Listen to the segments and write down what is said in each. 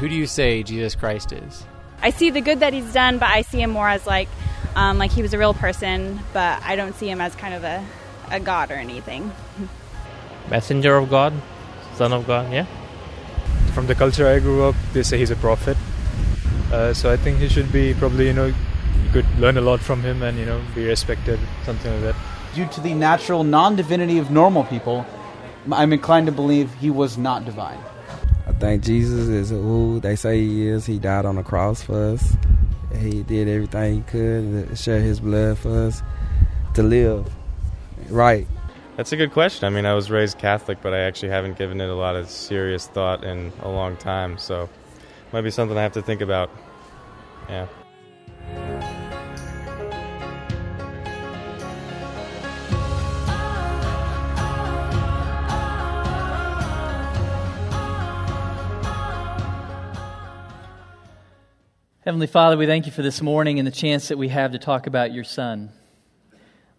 who do you say Jesus Christ is? I see the good that he's done, but I see him more as like um, like he was a real person, but I don't see him as kind of a, a god or anything. Messenger of God, Son of God, yeah. From the culture I grew up, they say he's a prophet. Uh, so I think he should be probably, you know, you could learn a lot from him and, you know, be respected, something like that. Due to the natural non divinity of normal people, I'm inclined to believe he was not divine. Think Jesus is who they say he is. He died on the cross for us. He did everything he could to share his blood for us to live right. That's a good question. I mean, I was raised Catholic, but I actually haven't given it a lot of serious thought in a long time. So, might be something I have to think about. Yeah. Heavenly Father, we thank you for this morning and the chance that we have to talk about your Son.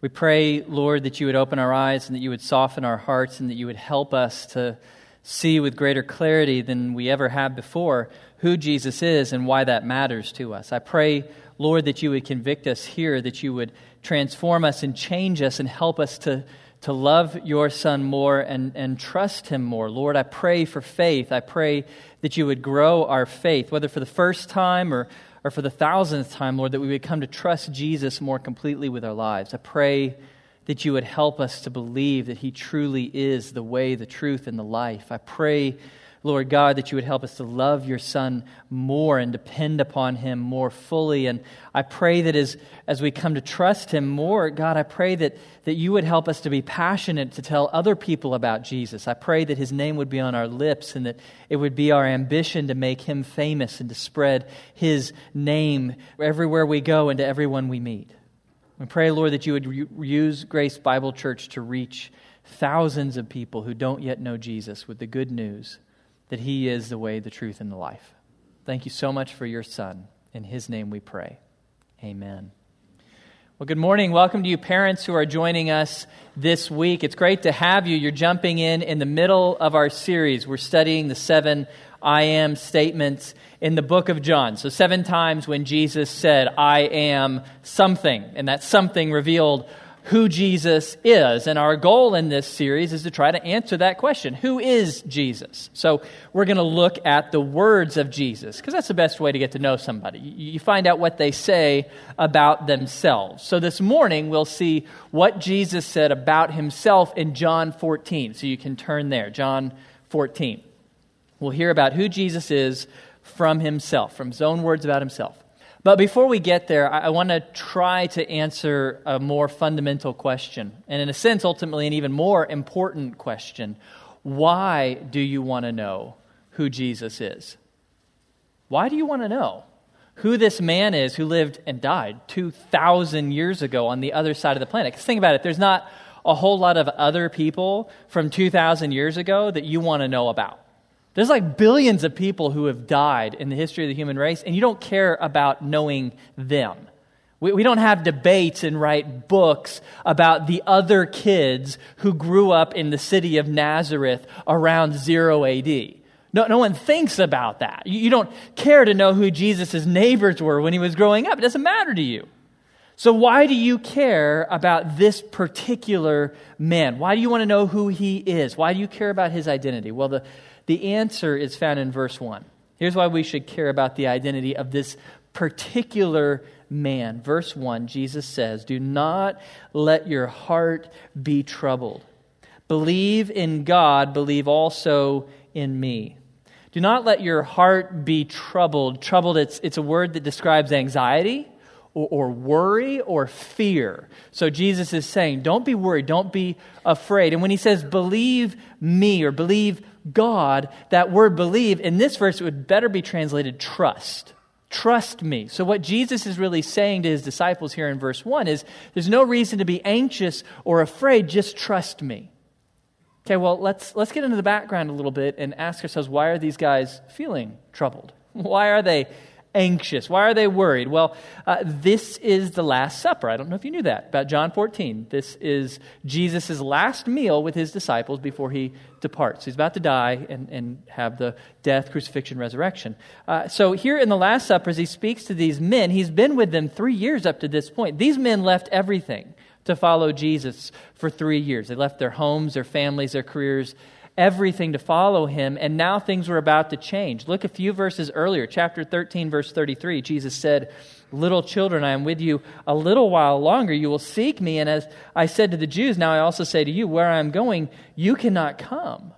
We pray, Lord, that you would open our eyes and that you would soften our hearts and that you would help us to see with greater clarity than we ever have before who Jesus is and why that matters to us. I pray, Lord, that you would convict us here, that you would transform us and change us and help us to, to love your Son more and, and trust him more. Lord, I pray for faith. I pray that you would grow our faith, whether for the first time or, or for the thousandth time, Lord, that we would come to trust Jesus more completely with our lives. I pray that you would help us to believe that he truly is the way, the truth, and the life. I pray Lord God, that you would help us to love your Son more and depend upon him more fully. And I pray that as, as we come to trust him more, God, I pray that, that you would help us to be passionate to tell other people about Jesus. I pray that his name would be on our lips and that it would be our ambition to make him famous and to spread his name everywhere we go and to everyone we meet. We pray, Lord, that you would use Grace Bible Church to reach thousands of people who don't yet know Jesus with the good news that He is the way, the truth, and the life. Thank you so much for your Son. In His name we pray. Amen. Well, good morning. Welcome to you, parents who are joining us this week. It's great to have you. You're jumping in in the middle of our series. We're studying the seven I am statements in the book of John. So, seven times when Jesus said, I am something, and that something revealed who Jesus is. And our goal in this series is to try to answer that question Who is Jesus? So we're going to look at the words of Jesus, because that's the best way to get to know somebody. You find out what they say about themselves. So this morning, we'll see what Jesus said about himself in John 14. So you can turn there, John 14. We'll hear about who Jesus is from himself, from his own words about himself. But before we get there, I, want to try to answer a more fundamental question, and in a sense, ultimately, an even more important question. Why do you want to know who Jesus is? Why do you want to know who this man is who lived and died 2,000 years ago on the other side of the planet? Because think about it, there's not a whole lot of other people from 2,000 years ago that you want to know about. There's like billions of people who have died in the history of the human race, and you don't care about knowing them. We, we don't have debates and write books about the other kids who grew up in the city of Nazareth around 0 AD. No, no one thinks about that. You, you don't care to know who Jesus' neighbors were when he was growing up. It doesn't matter to you. So, why do you care about this particular man? Why do you want to know who he is? Why do you care about his identity? Well, the, the answer is found in verse 1. Here's why we should care about the identity of this particular man. Verse 1, Jesus says, Do not let your heart be troubled. Believe in God, believe also in me. Do not let your heart be troubled. Troubled, it's, it's a word that describes anxiety or, or, worry or fear. So Jesus is saying, don't be worried, don't be afraid. And when he says, believe me or believe God, that word believe, in this verse, would better be translated trust. Trust me. So, what Jesus is really saying to his disciples here in verse 1 is there's no reason to be anxious or afraid, just trust me. Okay, well, let's, let's get into the background a little bit and ask ourselves why are these guys feeling troubled? Why are they anxious? Why are they worried? Well, uh, this is the Last Supper. I don't know if you knew that about John 14. This is Jesus' last meal with his disciples before he departs. He's about to die and, and have the death, crucifixion, resurrection. Uh, so, here in the Last Supper, as he speaks to these men, he's been with them three years up to this point. These men left everything to follow Jesus for three years. They left their homes, their families, their careers, everything to follow him, and now things were about to change. Look a few verses earlier, chapter 13, verse 33. Jesus said, Little children, I am with you a little while longer. You will seek me. And as I said to the Jews, now I also say to you, where I am going, you cannot come.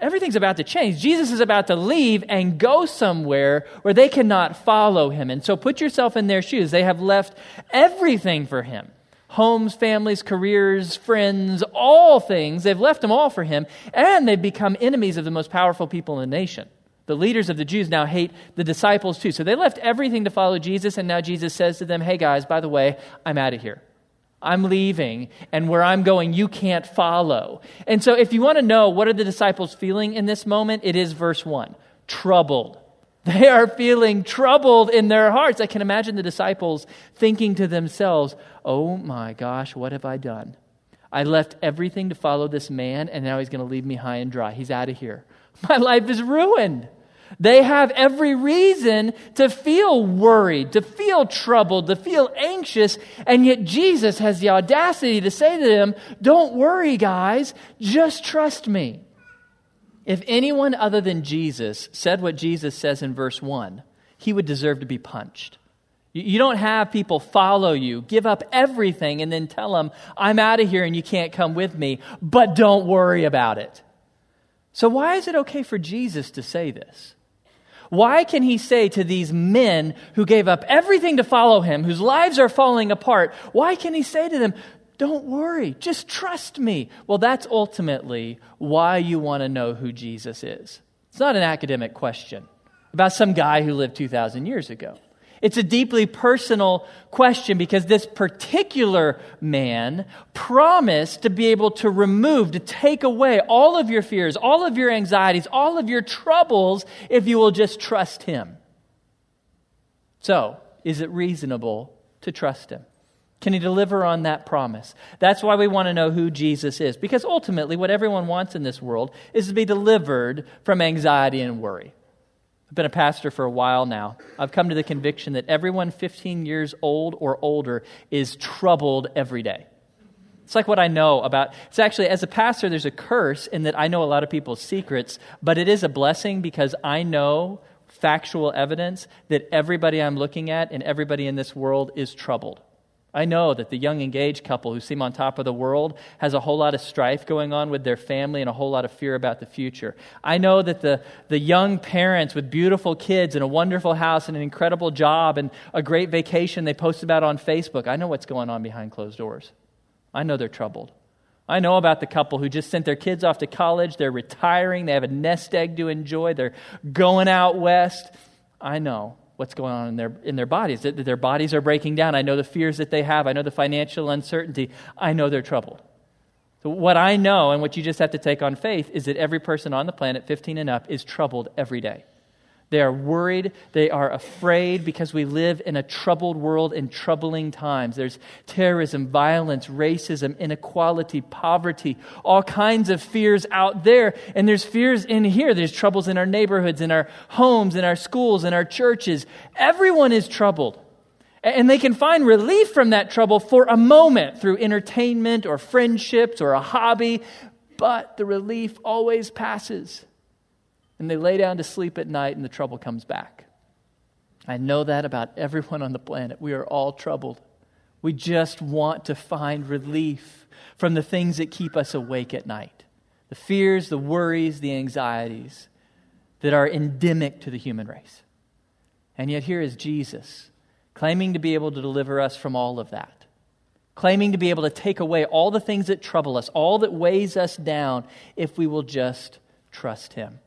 Everything's about to change. Jesus is about to leave and go somewhere where they cannot follow him. And so put yourself in their shoes. They have left everything for him homes, families, careers, friends, all things. They've left them all for him, and they've become enemies of the most powerful people in the nation. The leaders of the Jews now hate the disciples too. So they left everything to follow Jesus, and now Jesus says to them, Hey guys, by the way, I'm out of here. I'm leaving, and where I'm going, you can't follow. And so, if you want to know what are the disciples feeling in this moment, it is verse 1 troubled. They are feeling troubled in their hearts. I can imagine the disciples thinking to themselves, Oh my gosh, what have I done? I left everything to follow this man, and now he's going to leave me high and dry. He's out of here. My life is ruined. They have every reason to feel worried, to feel troubled, to feel anxious, and yet Jesus has the audacity to say to them, Don't worry, guys, just trust me. If anyone other than Jesus said what Jesus says in verse 1, he would deserve to be punched. You don't have people follow you, give up everything, and then tell them, I'm out of here and you can't come with me, but don't worry about it. So, why is it okay for Jesus to say this? Why can he say to these men who gave up everything to follow him, whose lives are falling apart, why can he say to them, don't worry, just trust me. Well, that's ultimately why you want to know who Jesus is. It's not an academic question about some guy who lived 2,000 years ago. It's a deeply personal question because this particular man promised to be able to remove, to take away all of your fears, all of your anxieties, all of your troubles if you will just trust him. So, is it reasonable to trust him? Can he deliver on that promise? That's why we want to know who Jesus is. Because ultimately, what everyone wants in this world is to be delivered from anxiety and worry. I've been a pastor for a while now. I've come to the conviction that everyone 15 years old or older is troubled every day. It's like what I know about. It's actually, as a pastor, there's a curse in that I know a lot of people's secrets, but it is a blessing because I know factual evidence that everybody I'm looking at and everybody in this world is troubled. I know that the young engaged couple who seem on top of the world has a whole lot of strife going on with their family and a whole lot of fear about the future. I know that the, the young parents with beautiful kids and a wonderful house and an incredible job and a great vacation they post about on Facebook, I know what's going on behind closed doors. I know they're troubled. I know about the couple who just sent their kids off to college. They're retiring. They have a nest egg to enjoy. They're going out west. I know what's going on in their, in their bodies, that their bodies are breaking down. I know the fears that they have. I know the financial uncertainty. I know they're troubled. So, what I know and what you just have to take on faith is that every person on the planet, 15 and up, is troubled every day. They are worried. They are afraid because we live in a troubled world in troubling times. There's terrorism, violence, racism, inequality, poverty, all kinds of fears out there. And there's fears in here. There's troubles in our neighborhoods, in our homes, in our schools, in our churches. Everyone is troubled. And they can find relief from that trouble for a moment through entertainment or friendships or a hobby, but the relief always passes and they lay down to sleep at night and the trouble comes back. I know that about everyone on the planet. We are all troubled. We just want to find relief from the things that keep us awake at night the fears, the worries, the anxieties that are endemic to the human race. And yet, here is Jesus claiming to be able to deliver us from all of that, claiming to be able to take away all the things that trouble us, all that weighs us down, if we will just trust Him.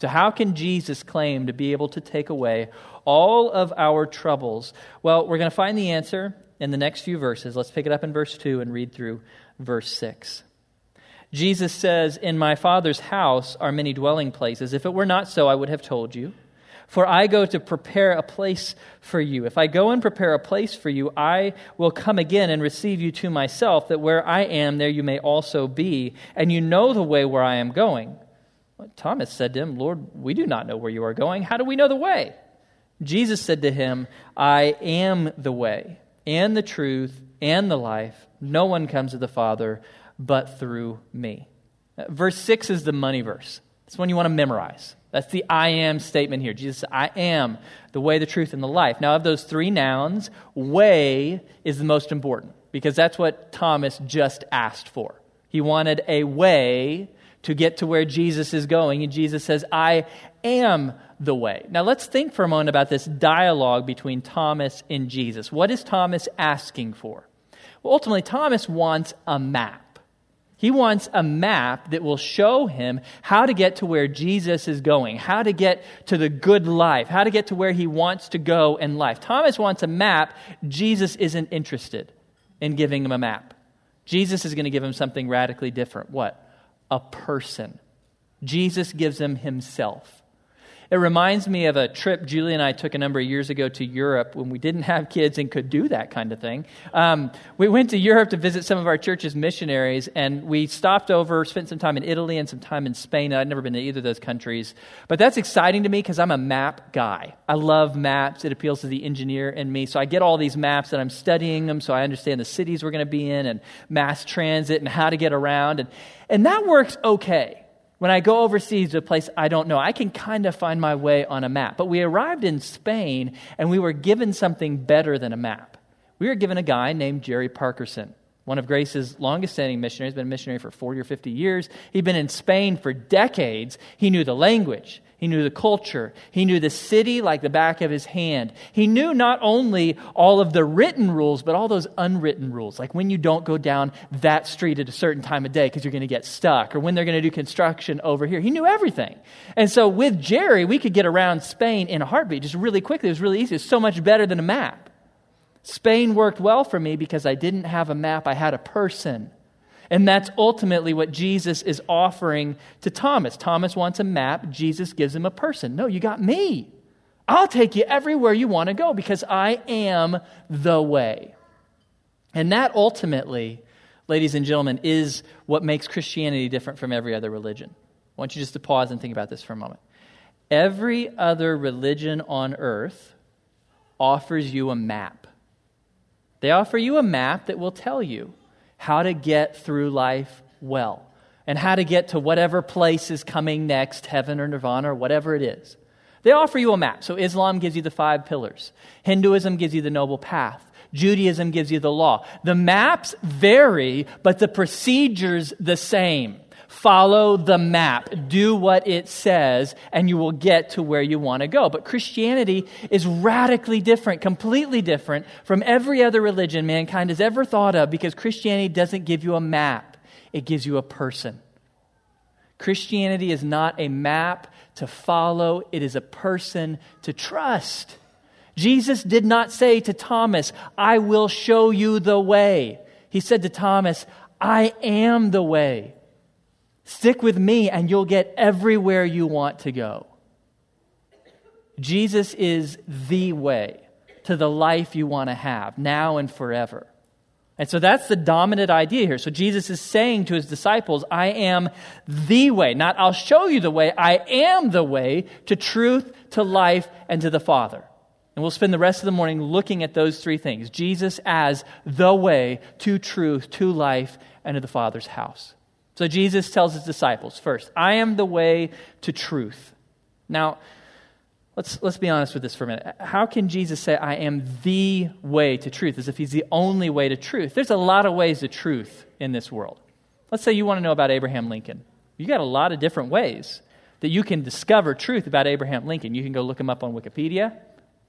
So, how can Jesus claim to be able to take away all of our troubles? Well, we're going to find the answer in the next few verses. Let's pick it up in verse 2 and read through verse 6. Jesus says, In my Father's house are many dwelling places. If it were not so, I would have told you. For I go to prepare a place for you. If I go and prepare a place for you, I will come again and receive you to myself, that where I am, there you may also be. And you know the way where I am going. Thomas said to him, Lord, we do not know where you are going. How do we know the way? Jesus said to him, I am the way, and the truth, and the life. No one comes to the Father but through me. Uh, verse 6 is the money verse. It's one you want to memorize. That's the I am statement here. Jesus I am the way, the truth, and the life. Now, of those three nouns, way is the most important because that's what Thomas just asked for. He wanted a way to get to where Jesus is going, and Jesus says, I am the way. Now, let's think for a moment about this dialogue between Thomas and Jesus. What is Thomas asking for? Well, ultimately, Thomas wants a map. He wants a map that will show him how to get to where Jesus is going, how to get to the good life, how to get to where he wants to go in life. Thomas wants a map. Jesus isn't interested in giving him a map. Jesus is going to give him something radically different. What? A person. Jesus gives him himself. It reminds me of a trip Julie and I took a number of years ago to Europe when we didn't have kids and could do that kind of thing. Um, we went to Europe to visit some of our church's missionaries, and we stopped over, spent some time in Italy and some time in Spain. I'd never been to either of those countries. But that's exciting to me because I'm a map guy. I love maps. It appeals to the engineer in me. So I get all these maps and I'm studying them so I understand the cities we're going to be in and mass transit and how to get around. And, and that works okay. When I go overseas to a place I don't know, I can kind of find my way on a map. But we arrived in Spain and we were given something better than a map. We were given a guy named Jerry Parkerson, one of Grace's longest standing missionaries, been a missionary for 40 or 50 years. He'd been in Spain for decades. He knew the language, he knew the culture. He knew the city like the back of his hand. He knew not only all of the written rules, but all those unwritten rules, like when you don't go down that street at a certain time of day because you're going to get stuck, or when they're going to do construction over here. He knew everything. And so with Jerry, we could get around Spain in a heartbeat, just really quickly. It was really easy. It's so much better than a map. Spain worked well for me because I didn't have a map, I had a person. And that's ultimately what Jesus is offering to Thomas. Thomas wants a map, Jesus gives him a person. No, you got me. I'll take you everywhere you want to go because I am the way. And that ultimately, ladies and gentlemen, is what makes Christianity different from every other religion. I want you just to pause and think about this for a moment. Every other religion on earth offers you a map. They offer you a map that will tell you how to get through life well and how to get to whatever place is coming next, heaven or nirvana or whatever it is. They offer you a map. So Islam gives you the five pillars, Hinduism gives you the noble path. Judaism gives you the law. The maps vary, but the procedure's the same. Follow the map. Do what it says, and you will get to where you want to go. But Christianity is radically different, completely different from every other religion mankind has ever thought of because Christianity doesn't give you a map, it gives you a person. Christianity is not a map to follow, it is a person to trust. Jesus did not say to Thomas, I will show you the way. He said to Thomas, I am the way. Stick with me, and you'll get everywhere you want to go. Jesus is the way to the life you want to have, now and forever. And so that's the dominant idea here. So Jesus is saying to his disciples, I am the way. Not I'll show you the way. I am the way to truth, to life, and to the Father. And we'll spend the rest of the morning looking at those three things Jesus as the way to truth, to life, and to the Father's house. So Jesus tells his disciples first, I am the way to truth. Now, let's, let's be honest with this for a minute. How can Jesus say, I am the way to truth, as if he's the only way to truth? There's a lot of ways to truth in this world. Let's say you want to know about Abraham Lincoln. You got a lot of different ways that you can discover truth about Abraham Lincoln. You can go look him up on Wikipedia,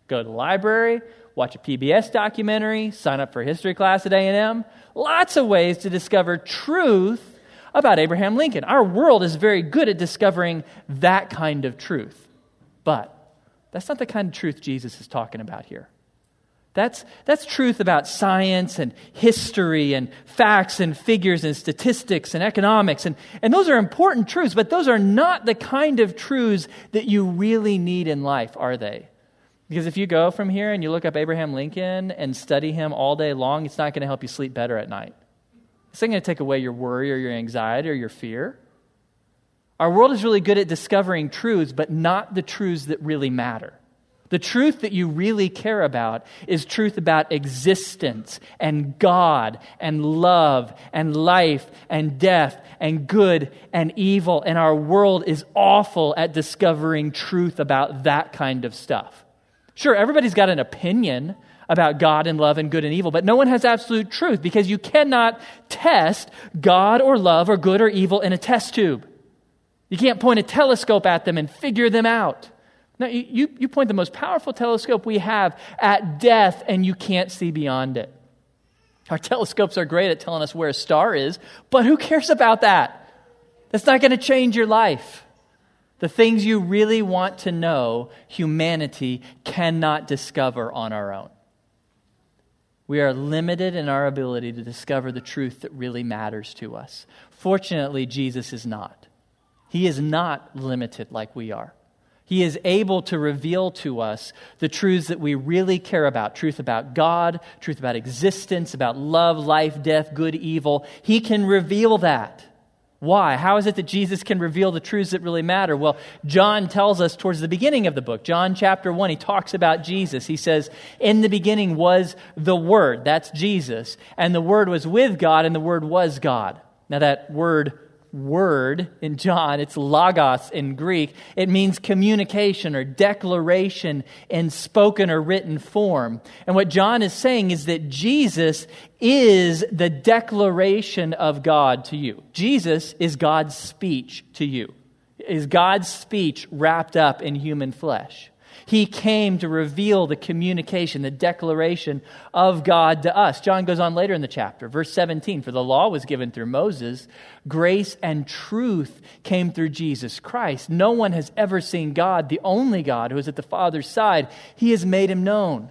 go to the library, watch a PBS documentary, sign up for history class at A&M. Lots of ways to discover truth about Abraham Lincoln. Our world is very good at discovering that kind of truth. But that's not the kind of truth Jesus is talking about here. That's, that's truth about science and history and facts and figures and statistics and economics. And, and those are important truths, but those are not the kind of truths that you really need in life, are they? Because if you go from here and you look up Abraham Lincoln and study him all day long, it's not going to help you sleep better at night. It's not going to take away your worry or your anxiety or your fear. Our world is really good at discovering truths, but not the truths that really matter. The truth that you really care about is truth about existence and God and love and life and death and good and evil. And our world is awful at discovering truth about that kind of stuff. Sure, everybody's got an opinion about God and love and good and evil, but no one has absolute truth because you cannot test God or love or good or evil in a test tube. You can't point a telescope at them and figure them out. Now, you, you point the most powerful telescope we have at death, and you can't see beyond it. Our telescopes are great at telling us where a star is, but who cares about that? That's not going to change your life. The things you really want to know, humanity cannot discover on our own. We are limited in our ability to discover the truth that really matters to us. Fortunately, Jesus is not. He is not limited like we are. He is able to reveal to us the truths that we really care about truth about God, truth about existence, about love, life, death, good, evil. He can reveal that. Why? How is it that Jesus can reveal the truths that really matter? Well, John tells us towards the beginning of the book, John chapter 1, he talks about Jesus. He says, In the beginning was the Word. That's Jesus. And the Word was with God, and the Word was God. Now, that word word in John, it's logos in Greek. It means communication or declaration in spoken or written form. And what John is saying is that Jesus is the declaration of God to you. Jesus is God's speech to you, is God's speech wrapped up in human flesh. He came to reveal the communication, the declaration of God to us. John goes on later in the chapter, verse 17 For the law was given through Moses, grace and truth came through Jesus Christ. No one has ever seen God, the only God who is at the Father's side. He has made him known.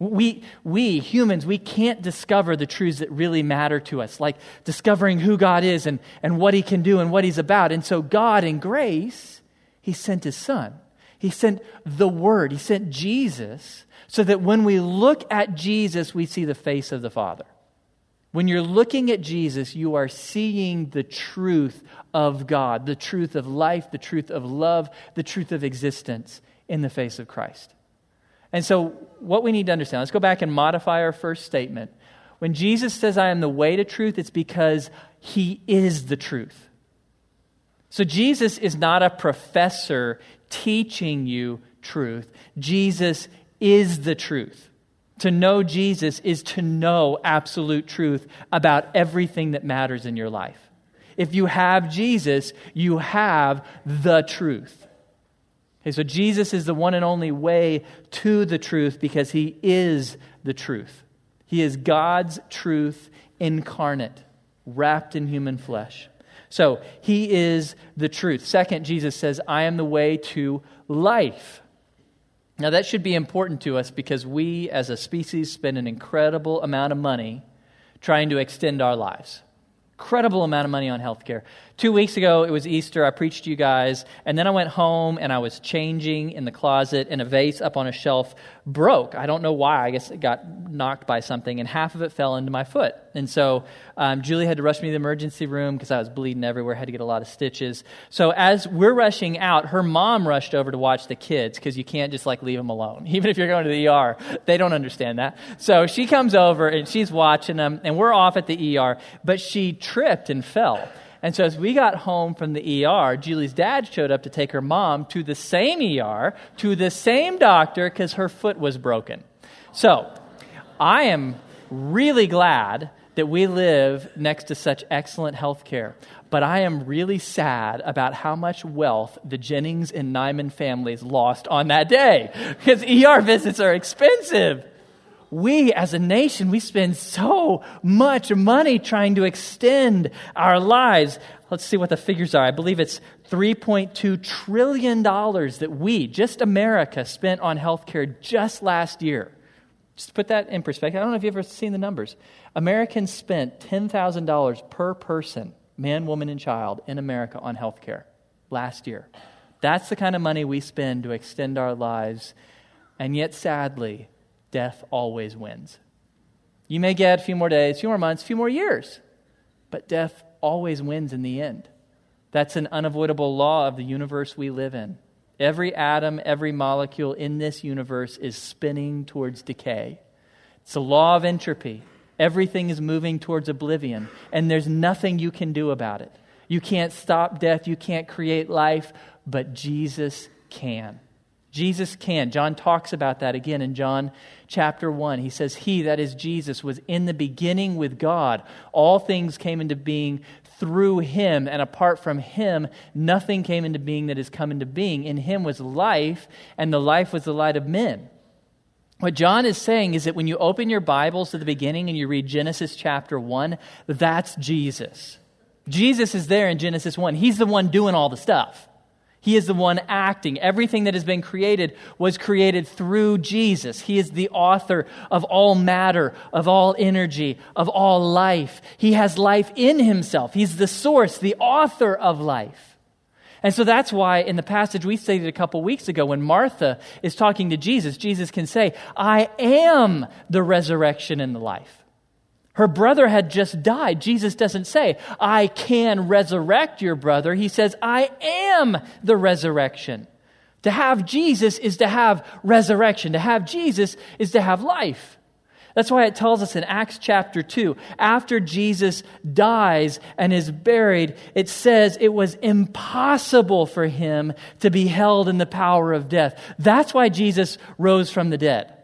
We, we humans, we can't discover the truths that really matter to us, like discovering who God is and, and what he can do and what he's about. And so, God, in grace, he sent his son he sent the Word, He sent Jesus, so that when we look at Jesus, we see the face of the Father. When you're looking at Jesus, you are seeing the truth of God, the truth of life, the truth of love, the truth of existence in the face of Christ. And so, what we need to understand, let's go back and modify our first statement. When Jesus says, I am the way to truth, it's because he is the truth. So, Jesus is not a professor teaching you truth. Jesus is the truth. To know Jesus is to know absolute truth about everything that matters in your life. If you have Jesus, you have the truth. Okay, so Jesus is the one and only way to the truth because he is the truth. He is God's truth incarnate, wrapped in human flesh. So he is the truth. Second, Jesus says, I am the way to life. Now, that should be important to us because we as a species spend an incredible amount of money trying to extend our lives. Incredible amount of money on healthcare. Two weeks ago, it was Easter. I preached to you guys, and then I went home and I was changing in the closet, and a vase up on a shelf broke. I don't know why. I guess it got knocked by something, and half of it fell into my foot. And so um, Julie had to rush me to the emergency room because I was bleeding everywhere, had to get a lot of stitches. So as we're rushing out, her mom rushed over to watch the kids because you can't just like leave them alone. Even if you're going to the ER, they don't understand that. So she comes over and she's watching them, and we're off at the ER, but she tripped and fell. And so as we got home from the ER, Julie's dad showed up to take her mom to the same ER, to the same doctor, because her foot was broken. So I am really glad that we live next to such excellent health care. But I am really sad about how much wealth the Jennings and Nyman families lost on that day because ER visits are expensive we as a nation, we spend so much money trying to extend our lives. Let's see what the figures are. I believe it's $3.2 trillion that we, just America, spent on healthcare just last year. Just to put that in perspective, I don't know if you've ever seen the numbers. Americans spent $10,000 per person, man, woman, and child, in America on health care last year. That's the kind of money we spend to extend our lives, and yet, sadly, death always wins. You may get a few more days, a few more months, a few more years, but death always wins in the end. That's an unavoidable law of the universe we live in. Every atom, every molecule in this universe is spinning towards decay. It's a law of entropy. Everything is moving towards oblivion, and there's nothing you can do about it. You can't stop death, you can't create life, but Jesus can. Jesus can. John talks about that again in John chapter 1. He says, He, that is Jesus, was in the beginning with God. All things came into being through him, and apart from him, nothing came into being that has come into being. In him was life, and the life was the light of men. What John is saying is that when you open your Bibles to the beginning and you read Genesis chapter 1, that's Jesus. Jesus is there in Genesis 1. He's the one doing all the stuff. He is the one acting. Everything that has been created was created through Jesus. He is the author of all matter, of all energy, of all life. He has life in himself. He's the source, the author of life. And so that's why in the passage we studied a couple weeks ago, when Martha is talking to Jesus, Jesus can say, I am the resurrection and the life. Her brother had just died. Jesus doesn't say, I can resurrect your brother. He says, I am the resurrection. To have Jesus is to have resurrection. To have Jesus is to have life. That's why it tells us in Acts chapter 2, after Jesus dies and is buried, it says it was impossible for him to be held in the power of death. That's why Jesus rose from the dead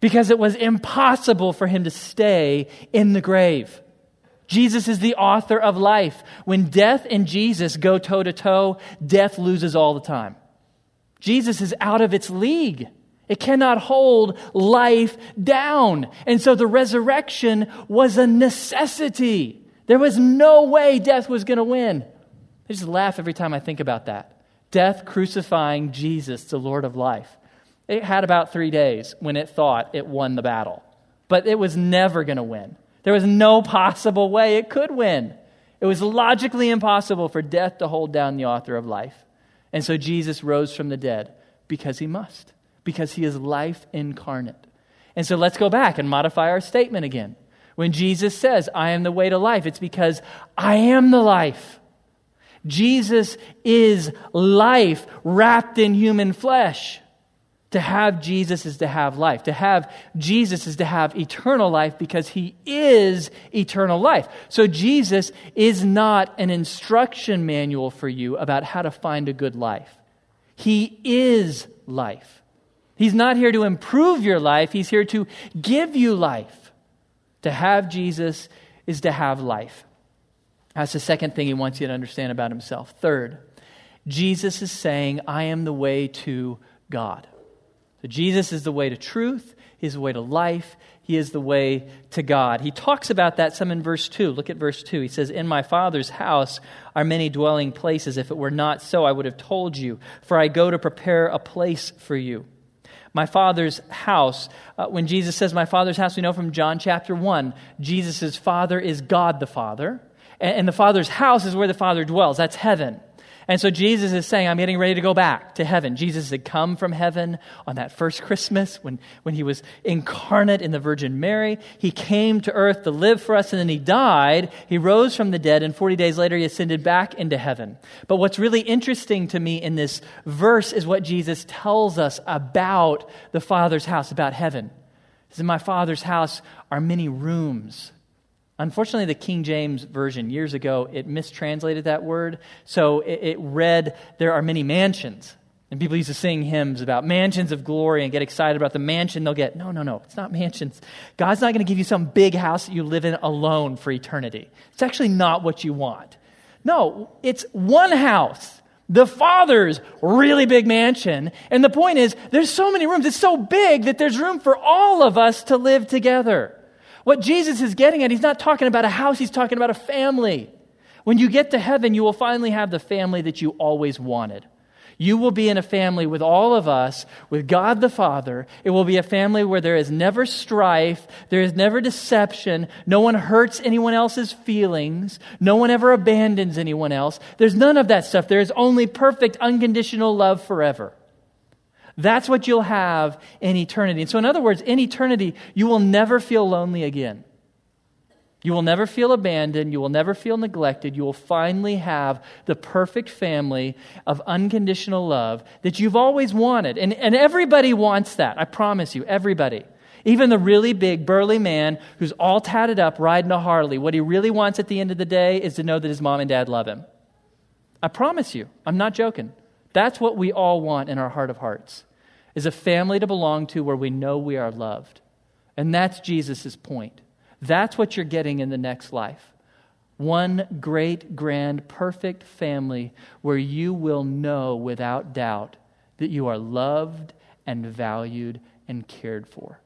because it was impossible for him to stay in the grave. Jesus is the author of life. When death and Jesus go toe to toe, death loses all the time. Jesus is out of its league. It cannot hold life down. And so the resurrection was a necessity. There was no way death was going to win. I just laugh every time I think about that. Death crucifying Jesus, the Lord of life. It had about three days when it thought it won the battle, but it was never going to win. There was no possible way it could win. It was logically impossible for death to hold down the author of life. And so Jesus rose from the dead because he must, because he is life incarnate. And so let's go back and modify our statement again. When Jesus says, I am the way to life, it's because I am the life. Jesus is life wrapped in human flesh. To have Jesus is to have life. To have Jesus is to have eternal life because he is eternal life. So Jesus is not an instruction manual for you about how to find a good life. He is life. He's not here to improve your life, he's here to give you life. To have Jesus is to have life. That's the second thing he wants you to understand about himself. Third, Jesus is saying, I am the way to God. So Jesus is the way to truth, He is the way to life, He is the way to God. He talks about that some in verse 2. Look at verse 2. He says, In my Father's house are many dwelling places. If it were not so, I would have told you, for I go to prepare a place for you. My Father's house. Uh, when Jesus says my Father's house, we know from John chapter 1, Jesus' Father is God the Father, and, and the Father's house is where the Father dwells. That's heaven. And so Jesus is saying, I'm getting ready to go back to heaven. Jesus had come from heaven on that first Christmas when, when he was incarnate in the Virgin Mary. He came to earth to live for us, and then he died. He rose from the dead, and 40 days later, he ascended back into heaven. But what's really interesting to me in this verse is what Jesus tells us about the Father's house, about heaven. He says, In my Father's house are many rooms Unfortunately, the King James Version years ago, it mistranslated that word. So it, it, read, There are many mansions. And people used to sing hymns about mansions of glory and get excited about the mansion they'll get. No, no, no. It's not mansions. God's not going to give you some big house that you live in alone for eternity. It's actually not what you want. No, it's one house. The Father's really big mansion. And the point is, there's so many rooms. It's so big that there's room for all of us to live together. What Jesus is getting at, he's not talking about a house, he's talking about a family. When you get to heaven, you will finally have the family that you always wanted. You will be in a family with all of us, with God the Father. It will be a family where there is never strife, there is never deception, no one hurts anyone else's feelings, no one ever abandons anyone else. There's none of that stuff. There is only perfect, unconditional love forever. That's what you'll have in eternity. And so, in other words, in eternity, you will never feel lonely again. You will never feel abandoned. You will never feel neglected. You will finally have the perfect family of unconditional love that you've always wanted. And, and everybody wants that. I promise you, everybody. Even the really big, burly man who's all tatted up riding a Harley, what he really wants at the end of the day is to know that his mom and dad love him. I promise you, I'm not joking. That's what we all want in our heart of hearts, is a family to belong to where we know we are loved. And that's Jesus' point. That's what you're getting in the next life. One great, grand, perfect family where you will know without doubt that you are loved and valued and cared for.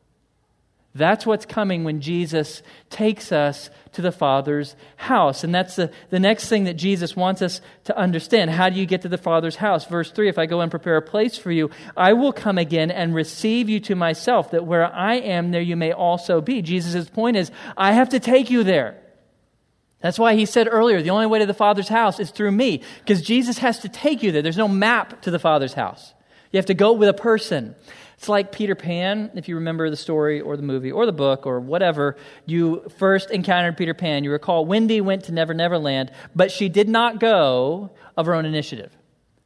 That's what's coming when Jesus takes us to the Father's house. And that's the, the next thing that Jesus wants us to understand. How do you get to the Father's house? Verse 3 If I go and prepare a place for you, I will come again and receive you to myself, that where I am, there you may also be. Jesus' point is, I have to take you there. That's why he said earlier, the only way to the Father's house is through me, because Jesus has to take you there. There's no map to the Father's house. You have to go with a person. It's like Peter Pan, if you remember the story or the movie or the book or whatever. You first encountered Peter Pan. You recall Wendy went to Never Never Land, but she did not go of her own initiative.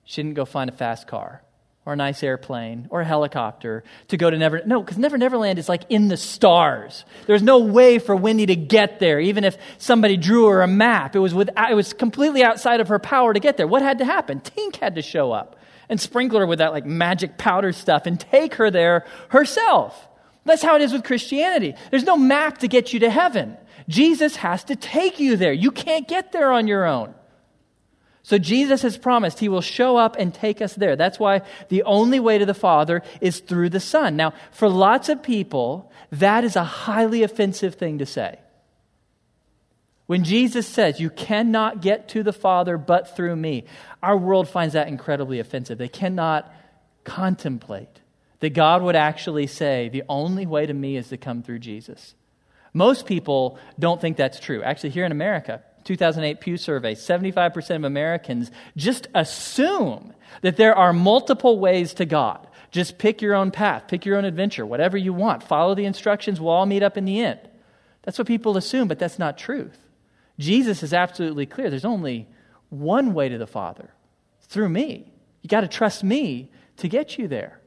She didn't go find a fast car or a nice airplane or a helicopter to go to Never. No, because Never Never Land is like in the stars. There's no way for Wendy to get there, even if somebody drew her a map. It was, it was completely outside of her power to get there. What had to happen? Tink had to show up and sprinkle her with that like magic powder stuff and take her there herself. That's how it is with Christianity. There's no map to get you to heaven. Jesus has to take you there. You can't get there on your own. So Jesus has promised he will show up and take us there. That's why the only way to the Father is through the Son. Now, for lots of people, that is a highly offensive thing to say. When Jesus says, You cannot get to the Father but through me, our world finds that incredibly offensive. They cannot contemplate that God would actually say, The only way to me is to come through Jesus. Most people don't think that's true. Actually, here in America, 2008 Pew survey, 75% of Americans just assume that there are multiple ways to God. Just pick your own path, pick your own adventure, whatever you want. Follow the instructions, we'll all meet up in the end. That's what people assume, but that's not truth. Jesus is absolutely clear. There's only one way to the Father through me. You got to trust me to get you there.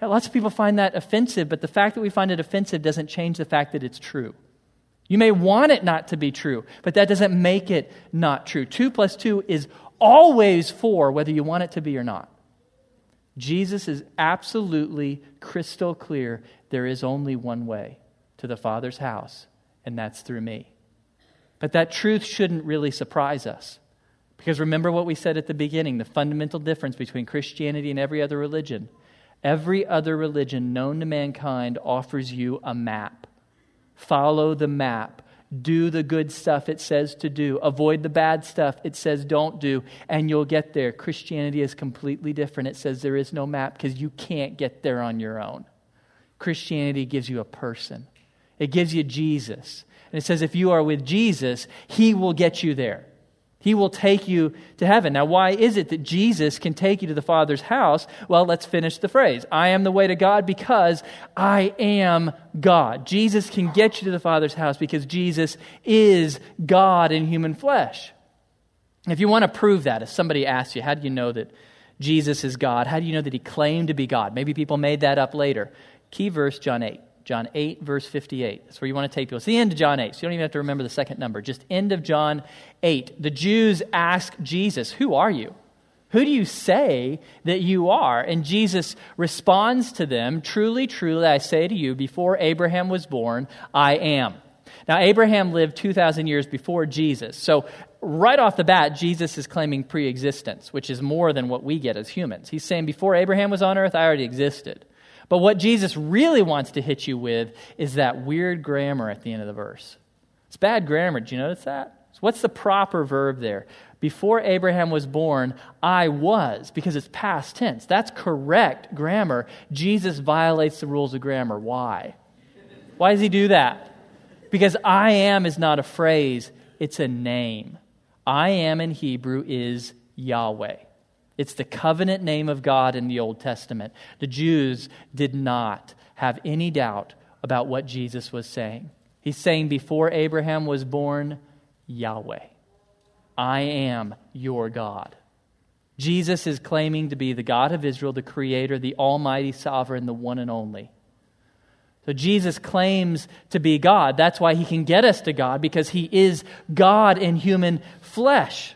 Lots of people find that offensive, but the fact that we find it offensive doesn't change the fact that it's true. You may want it not to be true, but that doesn't make it not true. Two plus two is always four, whether you want it to be or not. Jesus is absolutely crystal clear there is only one way to the Father's house, and that's through me. But that truth shouldn't really surprise us. Because remember what we said at the beginning the fundamental difference between Christianity and every other religion. Every other religion known to mankind offers you a map. Follow the map. Do the good stuff it says to do. Avoid the bad stuff it says don't do, and you'll get there. Christianity is completely different. It says there is no map because you can't get there on your own. Christianity gives you a person, it gives you Jesus. And it says, if you are with Jesus, he will get you there. He will take you to heaven. Now, why is it that Jesus can take you to the Father's house? Well, let's finish the phrase. I am the way to God because I am God. Jesus can get you to the Father's house because Jesus is God in human flesh. If you want to prove that, if somebody asks you, how do you know that Jesus is God? How do you know that he claimed to be God? Maybe people made that up later. Key verse, John 8. John 8, verse 58. That's where you want to take people. It's the end of John 8, so you don't even have to remember the second number. Just end of John 8. The Jews ask Jesus, Who are you? Who do you say that you are? And Jesus responds to them, Truly, truly, I say to you, before Abraham was born, I am. Now, Abraham lived 2,000 years before Jesus. So, right off the bat, Jesus is claiming pre existence, which is more than what we get as humans. He's saying, Before Abraham was on earth, I already existed. But what Jesus really wants to hit you with is that weird grammar at the end of the verse. It's bad grammar. Did you notice that? So what's the proper verb there? Before Abraham was born, I was, because it's past tense. That's correct grammar. Jesus violates the rules of grammar. Why? Why does he do that? Because I am is not a phrase, it's a name. I am in Hebrew is Yahweh. It's the covenant name of God in the Old Testament. The Jews did not have any doubt about what Jesus was saying. He's saying, Before Abraham was born, Yahweh. I am your God. Jesus is claiming to be the God of Israel, the Creator, the Almighty Sovereign, the one and only. So Jesus claims to be God. That's why he can get us to God, because he is God in human flesh.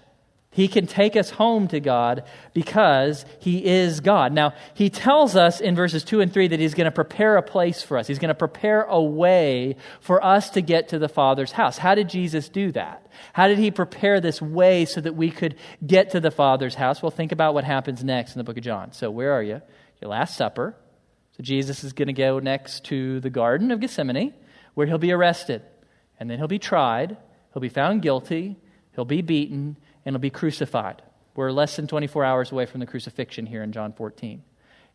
He can take us home to God because He is God. Now, He tells us in verses 2 and 3 that He's going to prepare a place for us. He's going to prepare a way for us to get to the Father's house. How did Jesus do that? How did He prepare this way so that we could get to the Father's house? Well, think about what happens next in the book of John. So, where are you? Your Last Supper. So, Jesus is going to go next to the Garden of Gethsemane, where He'll be arrested. And then He'll be tried. He'll be found guilty. He'll be beaten and he'll be crucified. We're less than 24 hours away from the crucifixion here in John 14.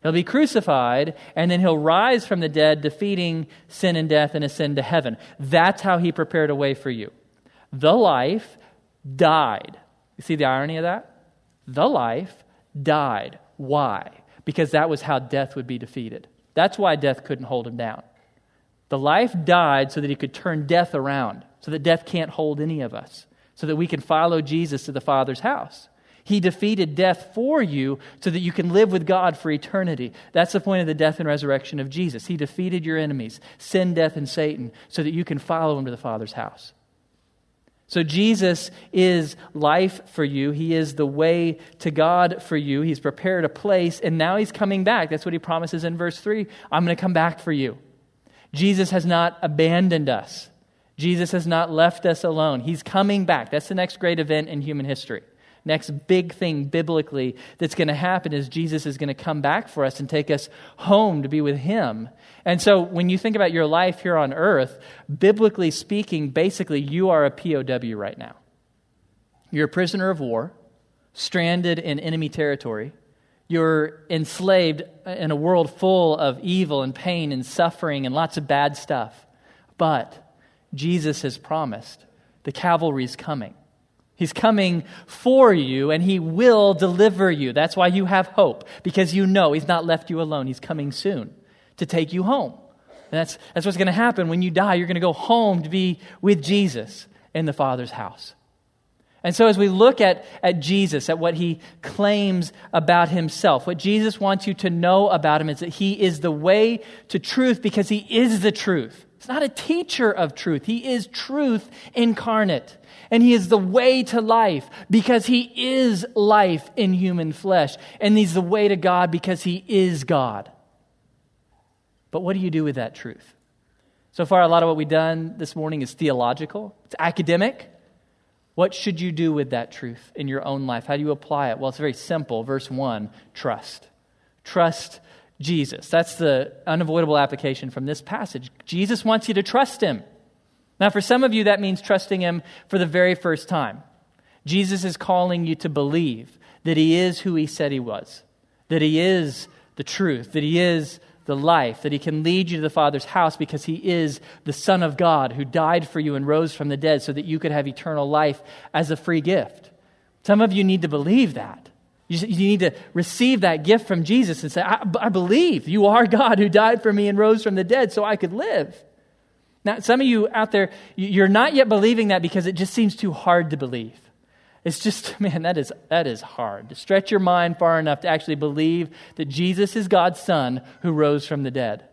He'll be crucified, and then he'll rise from the dead, defeating sin and death and ascend to heaven. That's how he prepared a way for you. The life died. You see the irony of that? The life died. Why? Because that was how death would be defeated. That's why death couldn't hold him down. The life died so that he could turn death around, so that death can't hold any of us so that we can follow Jesus to the Father's house. He defeated death for you so that you can live with God for eternity. That's the point of the death and resurrection of Jesus. He defeated your enemies, sin, death, and Satan, so that you can follow him to the Father's house. So Jesus is life for you. He is the way to God for you. He's prepared a place, and now he's coming back. That's what he promises in verse 3. I'm going to come back for you. Jesus has not abandoned us. Jesus has not left us alone. He's coming back. That's the next great event in human history. Next big thing biblically that's going to happen is Jesus is going to come back for us and take us home to be with Him. And so when you think about your life here on earth, biblically speaking, basically you are a POW right now. You're a prisoner of war, stranded in enemy territory. You're enslaved in a world full of evil and pain and suffering and lots of bad stuff. But Jesus has promised. The cavalry's coming. He's coming for you and he will deliver you. That's why you have hope, because you know he's not left you alone. He's coming soon to take you home. And that's, that's what's going to happen when you die. You're going to go home to be with Jesus in the Father's house. And so, as we look at, at Jesus, at what he claims about himself, what Jesus wants you to know about him is that he is the way to truth because he is the truth. He's not a teacher of truth. He is truth incarnate. And he is the way to life because he is life in human flesh. And he's the way to God because he is God. But what do you do with that truth? So far, a lot of what we've done this morning is theological, it's academic. What should you do with that truth in your own life? How do you apply it? Well, it's very simple. Verse 1 trust. Trust Jesus. That's the unavoidable application from this passage. Jesus wants you to trust him. Now, for some of you, that means trusting him for the very first time. Jesus is calling you to believe that he is who he said he was, that he is the truth, that he is the life, that he can lead you to the Father's house because he is the Son of God who died for you and rose from the dead so that you could have eternal life as a free gift. Some of you need to believe that. You, you need to receive that gift from Jesus and say, I, I believe you are God who died for me and rose from the dead so I could live. Now, some of you out there, you're not yet believing that because it just seems too hard to believe. It's just, man, that is, that is hard. To stretch your mind far enough to actually believe that Jesus is God's Son who rose from the dead.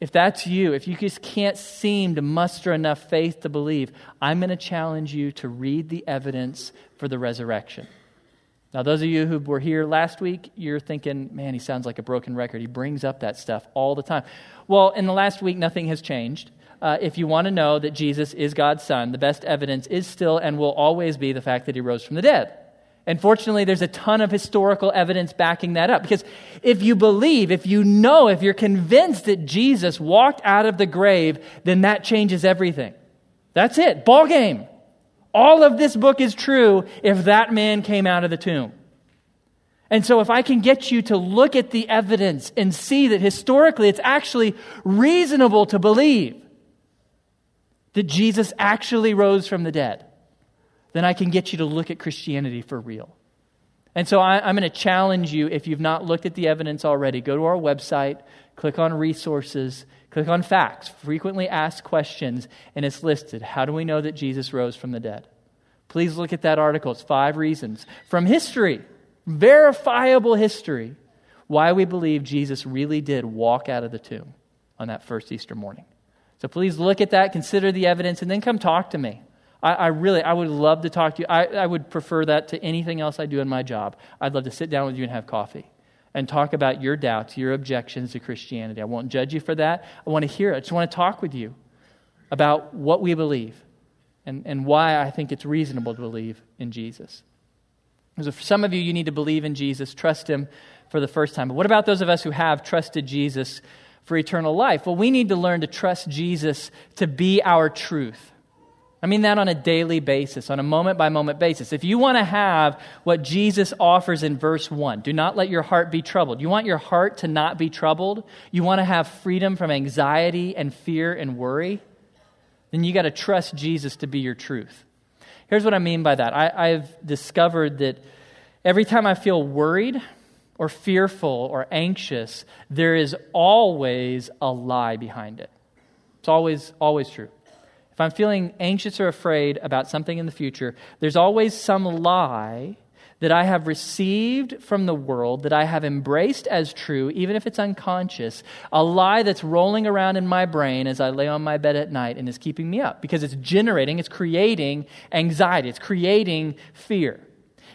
If that's you, if you just can't seem to muster enough faith to believe, I'm going to challenge you to read the evidence for the resurrection. Now, those of you who were here last week, you're thinking, man, he sounds like a broken record. He brings up that stuff all the time. Well, in the last week, nothing has changed. Uh, if you want to know that Jesus is God's Son, the best evidence is still and will always be the fact that he rose from the dead. And fortunately, there's a ton of historical evidence backing that up. Because if you believe, if you know, if you're convinced that Jesus walked out of the grave, then that changes everything. That's it. Ball game. All of this book is true if that man came out of the tomb. And so, if I can get you to look at the evidence and see that historically it's actually reasonable to believe that Jesus actually rose from the dead, then I can get you to look at Christianity for real. And so, I, am going to challenge you if you've not looked at the evidence already, go to our website, click on resources, click on FAQs, frequently asked questions, and it's listed. How do we know that Jesus rose from the dead? Please look at that article. It's five reasons from history verifiable history why we believe Jesus really did walk out of the tomb on that first Easter morning. So please look at that, consider the evidence, and then come talk to me. I, I really, I would love to talk to you. I, I would prefer that to anything else I do in my job. I'd love to sit down with you and have coffee and talk about your doubts, your objections to Christianity. I won't judge you for that. I want to hear it. I just want to talk with you about what we believe and, and why I think it's reasonable to believe in Jesus. So for some of you, you need to believe in Jesus, trust Him for the first time. But what about those of us who have trusted Jesus for eternal life? Well, we need to learn to trust Jesus to be our truth. I mean that on a daily basis, on a moment by moment basis. If you want to have what Jesus offers in verse 1, do not let your heart be troubled. You want your heart to not be troubled? You want to have freedom from anxiety and fear and worry? Then you got to trust Jesus to be your truth. Here's what I mean by that I, I've discovered that every time I feel worried or fearful or anxious, there is always a lie behind it. It's always, always true. If I'm feeling anxious or afraid about something in the future, there's always some lie that I have received from the world, that I have embraced as true, even if it's unconscious, a lie that's rolling around in my brain as I lay on my bed at night and is keeping me up because it's generating, it's creating anxiety, it's creating fear.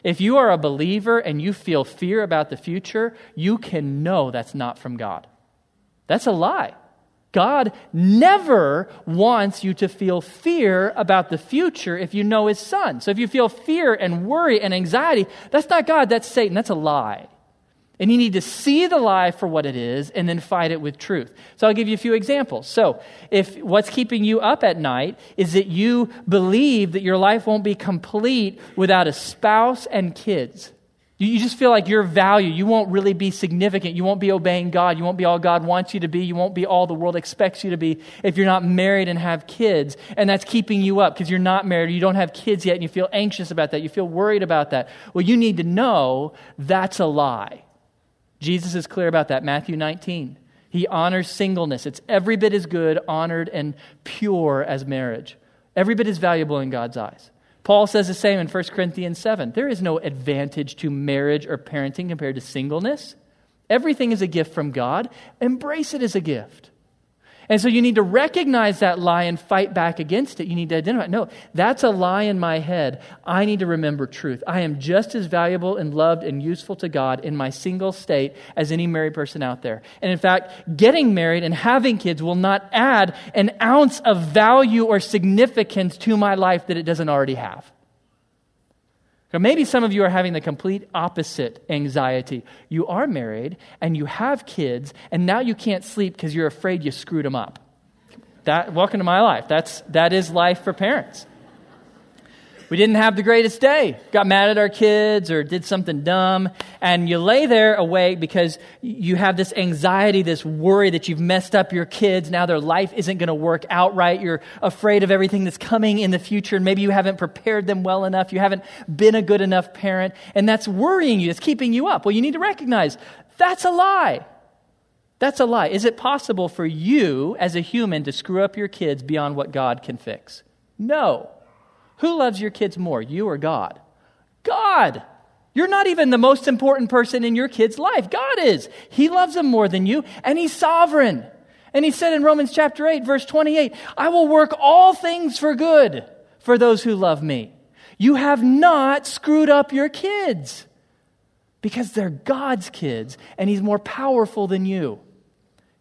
If you are a believer and you feel fear about the future, you can know that's not from God. That's a lie. God never wants you to feel fear about the future if you know His Son. So if you feel fear and worry and anxiety, that's not God, that's Satan. That's a lie. And you need to see the lie for what it is and then fight it with truth. So I'll give you a few examples. So, if what's keeping you up at night is that you believe that your life won't be complete without a spouse and kids, you just feel like your value, you won't really be significant. You won't be obeying God. You won't be all God wants you to be. You won't be all the world expects you to be if you're not married and have kids. And that's keeping you up because you're not married or you don't have kids yet and you feel anxious about that. You feel worried about that. Well, you need to know that's a lie. Jesus is clear about that. Matthew 19. He honors singleness. It's every bit as good, honored, and pure as marriage. Every bit as valuable in God's eyes. Paul says the same in 1 Corinthians 7. There is no advantage to marriage or parenting compared to singleness. Everything is a gift from God. Embrace it as a gift. And so you need to recognize that lie and fight back against it. You need to identify no, that's a lie in my head. I need to remember truth. I am just as valuable and loved and useful to God in my single state as any married person out there. And in fact, getting married and having kids will not add an ounce of value or significance to my life that it doesn't already have. Now, maybe some of you are having the complete opposite anxiety. You are married and you have kids, and now you can't sleep because you're afraid you screwed them up. That, welcome to my life. That's, that is life for parents we didn't have the greatest day, got mad at our kids or did something dumb, and you lay there awake because you have this anxiety, this worry that you've messed up your kids. Now their life isn't going to work out right. You're afraid of everything that's coming in the future, and maybe you haven't prepared them well enough. You haven't been a good enough parent, and that's worrying you. It's keeping you up. Well, you need to recognize that's a lie. That's a lie. Is it possible for you as a human to screw up your kids beyond what God can fix? No. Who loves your kids more, you or God? God. You're not even the most important person in your kid's life. God is. He loves them more than you, and He's sovereign. And He said in Romans chapter 8, verse 28, I will work all things for good for those who love me. You have not screwed up your kids because they're God's kids, and He's more powerful than you.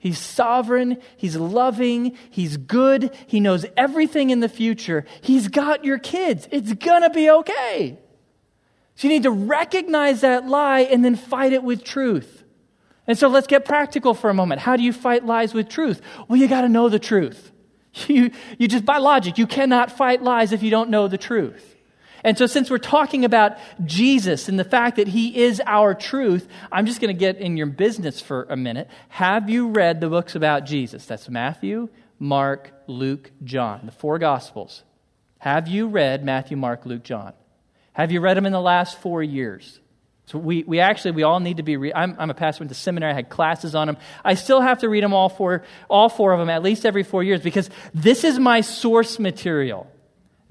He's sovereign, He's loving, He's good, He knows everything in the future. He's got your kids. It's gonna be okay. So you need to recognize that lie and then fight it with truth. And so let's get practical for a moment. How do you fight lies with truth? Well, you got to know the truth. You, you just, by logic, you cannot fight lies if you don't know the truth. And so, since we're talking about Jesus and the fact that he is our truth, I'm just going to get in your business for a minute. Have you read the books about Jesus? That's Matthew, Mark, Luke, John, the four Gospels. Have you read Matthew, Mark, Luke, John? Have you read them in the last four years? So we, we actually, we all need to be, re- I'm, I'm a pastor, went to seminary, I had classes on them. I still have to read them all four, all four of them at least every four years because this is my source material.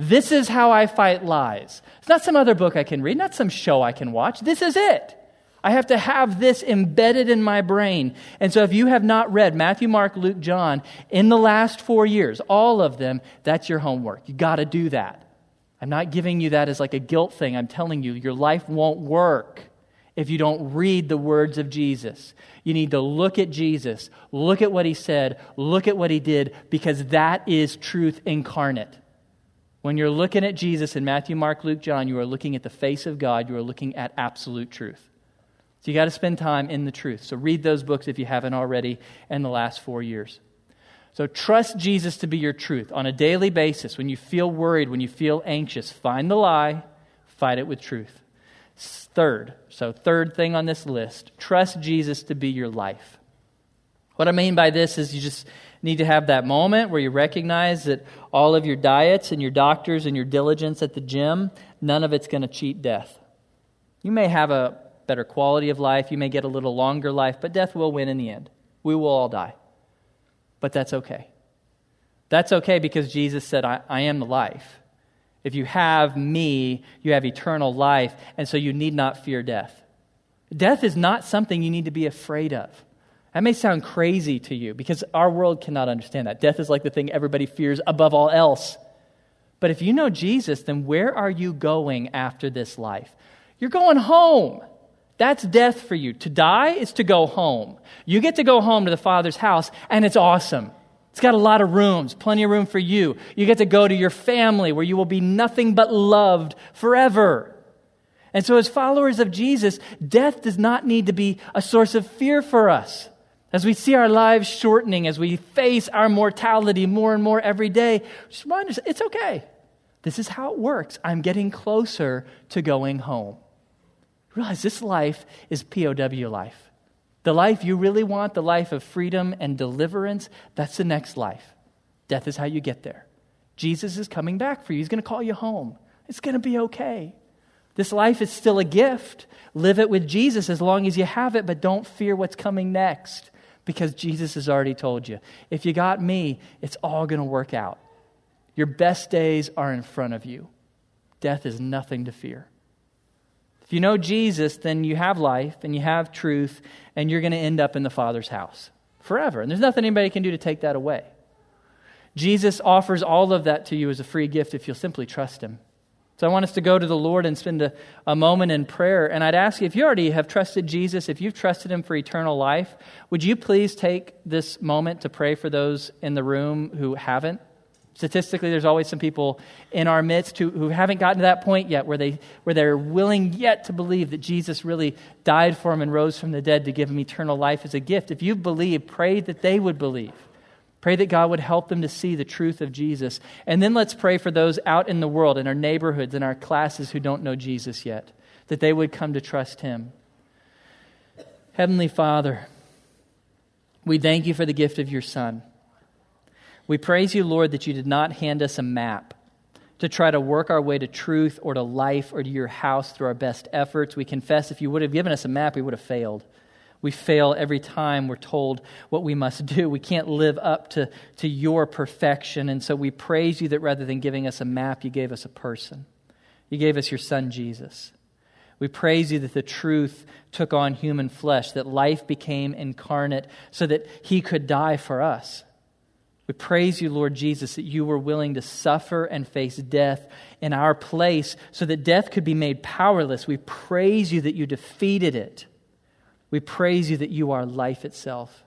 This is how I fight lies. It's not some other book I can read, not some show I can watch. This is it. I have to have this embedded in my brain. And so if you have not read Matthew, Mark, Luke, John in the last four years, all of them, that's your homework. You got to do that. I'm not giving you that as like a guilt thing. I'm telling you, your life won't work if you don't read the words of Jesus. You need to look at Jesus, look at what he said, look at what he did, because that is truth incarnate. When you're looking at Jesus in Matthew, Mark, Luke, John, you are looking at the face of God. You are looking at absolute truth. So you got to spend time in the truth. So read those books if you haven't already in the last four years. So trust Jesus to be your truth on a daily basis. When you feel worried, when you feel anxious, find the lie, fight it with truth. Third, so third thing on this list, trust Jesus to be your life. What I mean by this is you just need to have that moment where you recognize that all of your diets and your doctors and your diligence at the gym, none of it's going to cheat death. You may have a better quality of life, you may get a little longer life, but death will win in the end. We will all die. But that's okay. That's okay because Jesus said, I, I am the life. If you have me, you have eternal life, and so you need not fear death. Death is not something you need to be afraid of. That may sound crazy to you because our world cannot understand that. Death is like the thing everybody fears above all else. But if you know Jesus, then where are you going after this life? You're going home. That's death for you. To die is to go home. You get to go home to the Father's house, and it's awesome. It's got a lot of rooms, plenty of room for you. You get to go to your family where you will be nothing but loved forever. And so, as followers of Jesus, death does not need to be a source of fear for us. As we see our lives shortening, as we face our mortality more and more every day, just remind us it's okay. This is how it works. I'm getting closer to going home. Realize this life is POW life. The life you really want, the life of freedom and deliverance, that's the next life. Death is how you get there. Jesus is coming back for you. He's going to call you home. It's going to be okay. This life is still a gift. Live it with Jesus as long as you have it, but don't fear what's coming next because Jesus has already told you. If you got me, it's all going to work out. Your best days are in front of you. Death is nothing to fear. If you know Jesus, then you have life and you have truth, and you're going to end up in the Father's house forever. And there's nothing anybody can do to take that away. Jesus offers all of that to you as a free gift if you'll simply trust Him. So I want us to go to the Lord and spend a, a, moment in prayer. And I'd ask you, if you already have trusted Jesus, if you've trusted him for eternal life, would you please take this moment to pray for those in the room who haven't? Statistically, there's always some people in our midst who, who haven't gotten to that point yet where, they, where they're willing yet to believe that Jesus really died for them and rose from the dead to give them eternal life as a gift. If you believe, pray that they would believe. Pray that God would help them to see the truth of Jesus. And then let's pray for those out in the world, in our neighborhoods, in our classes who don't know Jesus yet, that they would come to trust Him. Heavenly Father, we thank you for the gift of your Son. We praise you, Lord, that you did not hand us a map to try to work our way to truth or to life or to your house through our best efforts. We confess if you would have given us a map, we would have failed. We fail every time we're told what we must do. We can't live up to, to your perfection. And so we praise you that rather than giving us a map, you gave us a person. You gave us your son, Jesus. We praise you that the truth took on human flesh, that life became incarnate so that he could die for us. We praise you, Lord Jesus, that you were willing to suffer and face death in our place so that death could be made powerless. We praise you that you defeated it. We praise you that you are life itself.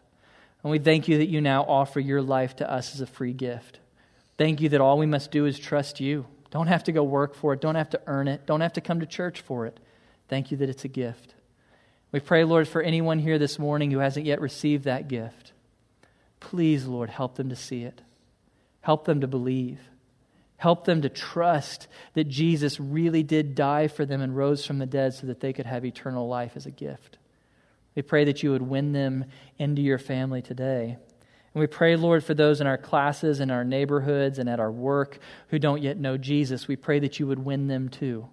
And we thank you that you now offer your life to us as a free gift. Thank you that all we must do is trust you. Don't have to go work for it, don't have to earn it, don't have to come to church for it. Thank you that it's a gift. We pray, Lord, for anyone here this morning who hasn't yet received that gift. Please, Lord, help them to see it. Help them to believe. Help them to trust that Jesus really did die for them and rose from the dead so that they could have eternal life as a gift. We pray that you would win them into your family today. And we pray, Lord, for those in our classes, in our neighborhoods, and at our work who don't yet know Jesus. We pray that you would win them too.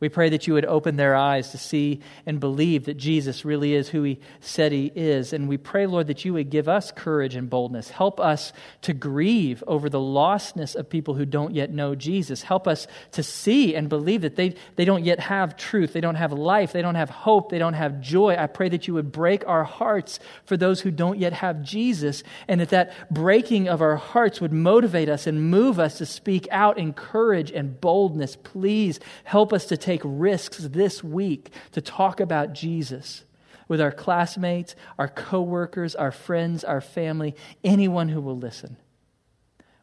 We pray that you would open their eyes to see and believe that Jesus really is who he said he is. And we pray, Lord, that you would give us courage and boldness. Help us to grieve over the lostness of people who don't yet know Jesus. Help us to see and believe that they, they don't yet have truth, they don't have life, they don't have hope, they don't have joy. I pray that you would break our hearts for those who don't yet have Jesus, and that that breaking of our hearts would motivate us and move us to speak out in courage and boldness. Please help us to take take risks this week to talk about Jesus with our classmates, our coworkers, our friends, our family, anyone who will listen.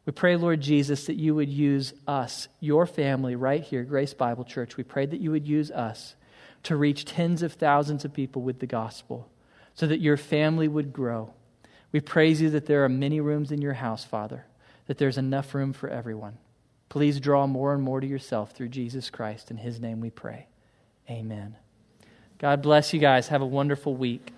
We pray, Lord Jesus, that you would use us, your family, right here, Grace Bible Church. We pray that you would use us to reach tens of thousands of people with the gospel so that your family would grow. We praise you that there are many rooms in your house, Father, that there's enough room for everyone. Please draw more and more to yourself through Jesus Christ. In his name we pray. Amen. God bless you guys. Have a wonderful week.